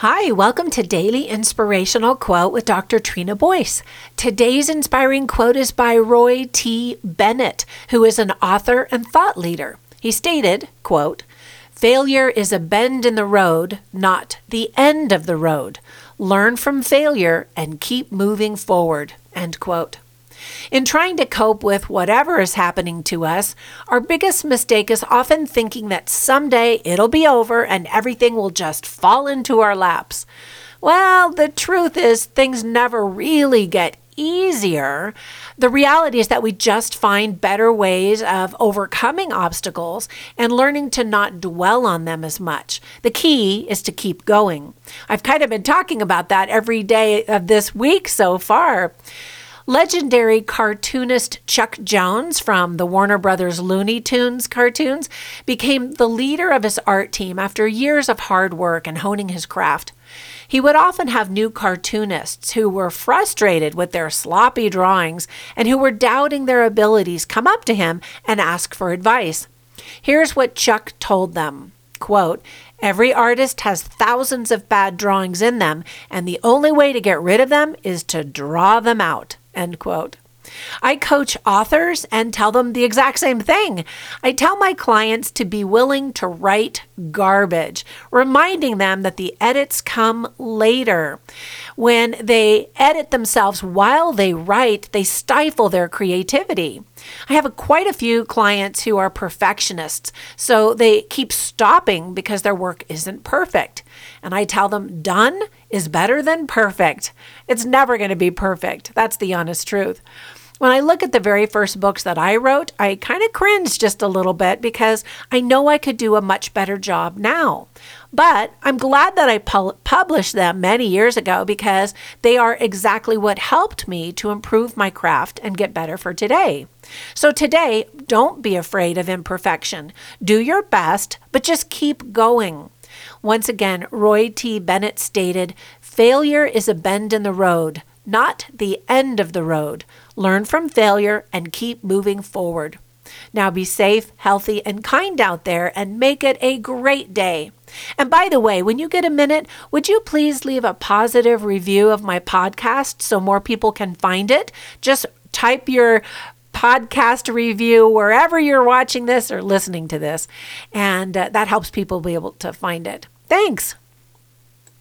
Hi, welcome to Daily Inspirational Quote with Dr. Trina Boyce. Today's inspiring quote is by Roy T. Bennett, who is an author and thought leader. He stated, quote, Failure is a bend in the road, not the end of the road. Learn from failure and keep moving forward. End quote. In trying to cope with whatever is happening to us, our biggest mistake is often thinking that someday it'll be over and everything will just fall into our laps. Well, the truth is, things never really get easier. The reality is that we just find better ways of overcoming obstacles and learning to not dwell on them as much. The key is to keep going. I've kind of been talking about that every day of this week so far. Legendary cartoonist Chuck Jones from the Warner Brothers Looney Tunes cartoons became the leader of his art team after years of hard work and honing his craft. He would often have new cartoonists who were frustrated with their sloppy drawings and who were doubting their abilities come up to him and ask for advice. Here's what Chuck told them quote, Every artist has thousands of bad drawings in them, and the only way to get rid of them is to draw them out. End quote. I coach authors and tell them the exact same thing. I tell my clients to be willing to write garbage, reminding them that the edits come later. When they edit themselves while they write, they stifle their creativity. I have a, quite a few clients who are perfectionists, so they keep stopping because their work isn't perfect. And I tell them, done is better than perfect. It's never going to be perfect. That's the honest truth. When I look at the very first books that I wrote, I kind of cringe just a little bit because I know I could do a much better job now. But I'm glad that I pu- published them many years ago because they are exactly what helped me to improve my craft and get better for today. So today, don't be afraid of imperfection. Do your best, but just keep going. Once again, Roy T. Bennett stated failure is a bend in the road, not the end of the road. Learn from failure and keep moving forward. Now be safe, healthy, and kind out there and make it a great day. And by the way, when you get a minute, would you please leave a positive review of my podcast so more people can find it? Just type your podcast review wherever you're watching this or listening to this, and uh, that helps people be able to find it. Thanks.